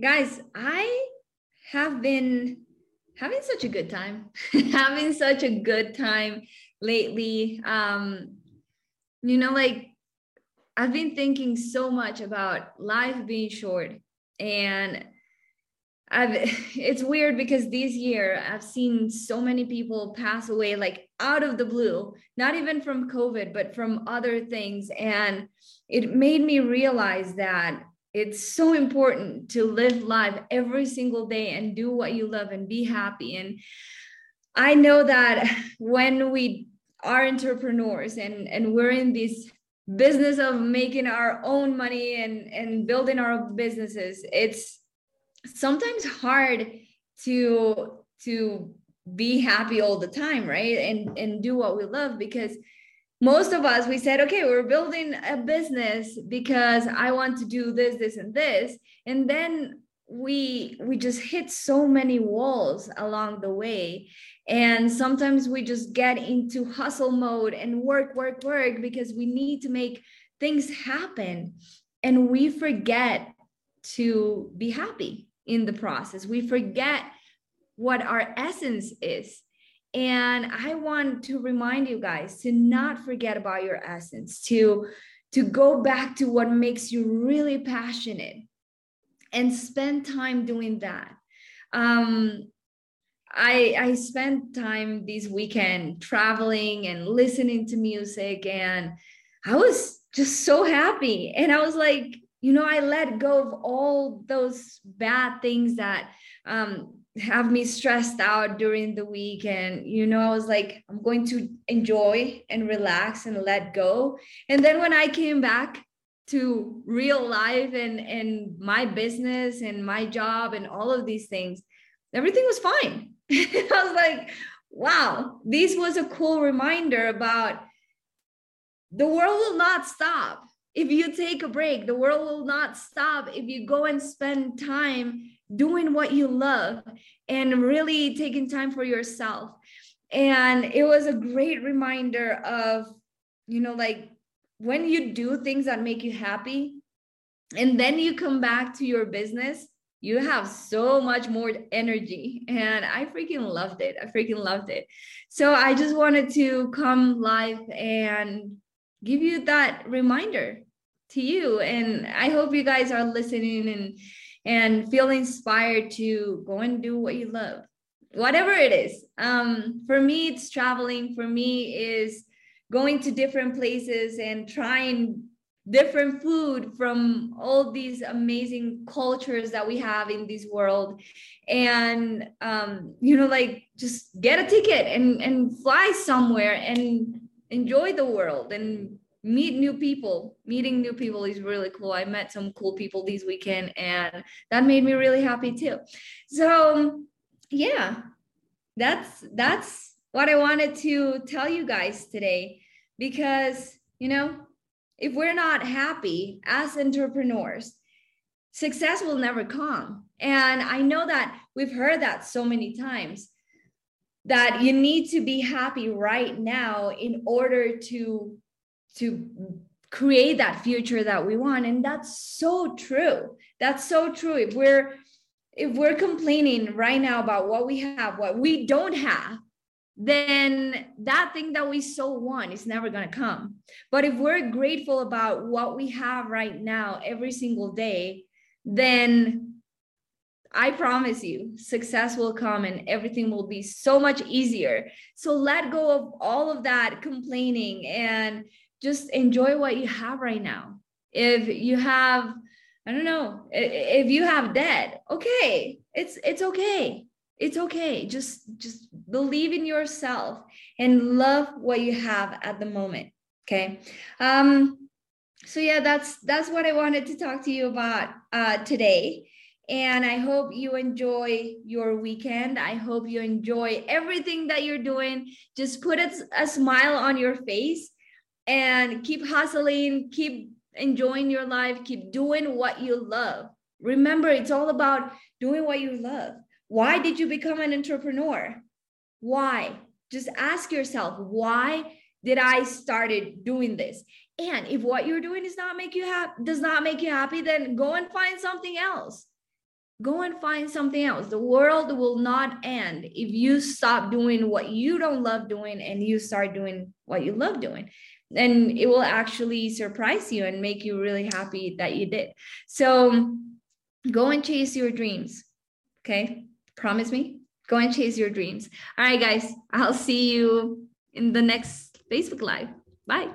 guys, I have been having such a good time, having such a good time lately. Um, you know, like I've been thinking so much about life being short and I've it's weird because this year I've seen so many people pass away like out of the blue, not even from COVID, but from other things. And it made me realize that it's so important to live life every single day and do what you love and be happy. And I know that when we are entrepreneurs and, and we're in this business of making our own money and, and building our businesses, it's sometimes hard to to be happy all the time right and and do what we love because most of us we said okay we're building a business because i want to do this this and this and then we we just hit so many walls along the way and sometimes we just get into hustle mode and work work work because we need to make things happen and we forget to be happy in the process. We forget what our essence is. And I want to remind you guys to not forget about your essence, to, to go back to what makes you really passionate and spend time doing that. Um, I I spent time this weekend traveling and listening to music and I was just so happy and I was like you know i let go of all those bad things that um, have me stressed out during the week. And you know i was like i'm going to enjoy and relax and let go. And then when i came back to real life and and my business and my job and all of these things everything was fine. I was like wow this was a cool reminder about the world will not stop if you take a break, the world will not stop if you go and spend time doing what you love and really taking time for yourself. And it was a great reminder of, you know, like when you do things that make you happy and then you come back to your business, you have so much more energy. And I freaking loved it. I freaking loved it. So I just wanted to come live and give you that reminder to you and i hope you guys are listening and and feel inspired to go and do what you love whatever it is. Um for me it's traveling. For me is going to different places and trying different food from all these amazing cultures that we have in this world. And um you know like just get a ticket and and fly somewhere and enjoy the world and meet new people. Meeting new people is really cool. I met some cool people this weekend and that made me really happy too. So yeah that's that's what i wanted to tell you guys today because you know if we're not happy as entrepreneurs success will never come. And i know that we've heard that so many times that you need to be happy right now in order to to create that future that we want. And that's so true. That's so true. If we're if we're complaining right now about what we have what we don't have then that thing that we so want is never going to come. But if we're grateful about what we have right now every single day then I promise you, success will come and everything will be so much easier. So let go of all of that complaining and just enjoy what you have right now. If you have, I don't know, if you have debt, okay, it's it's okay. It's okay. Just just believe in yourself and love what you have at the moment. Okay. Um, so yeah, that's that's what I wanted to talk to you about uh, today. And I hope you enjoy your weekend. I hope you enjoy everything that you're doing. Just put a, a smile on your face and keep hustling, keep enjoying your life, keep doing what you love. Remember, it's all about doing what you love. Why did you become an entrepreneur? Why? Just ask yourself, why did I started doing this? And if what you're doing is not make you happy, does not make you happy, then go and find something else. go and find something else. The world will not end if you stop doing what you don't love doing and you start doing what you love doing. And it will actually surprise you and make you really happy that you did. So go and chase your dreams. Okay. Promise me. Go and chase your dreams. All right, guys. I'll see you in the next Facebook Live. Bye.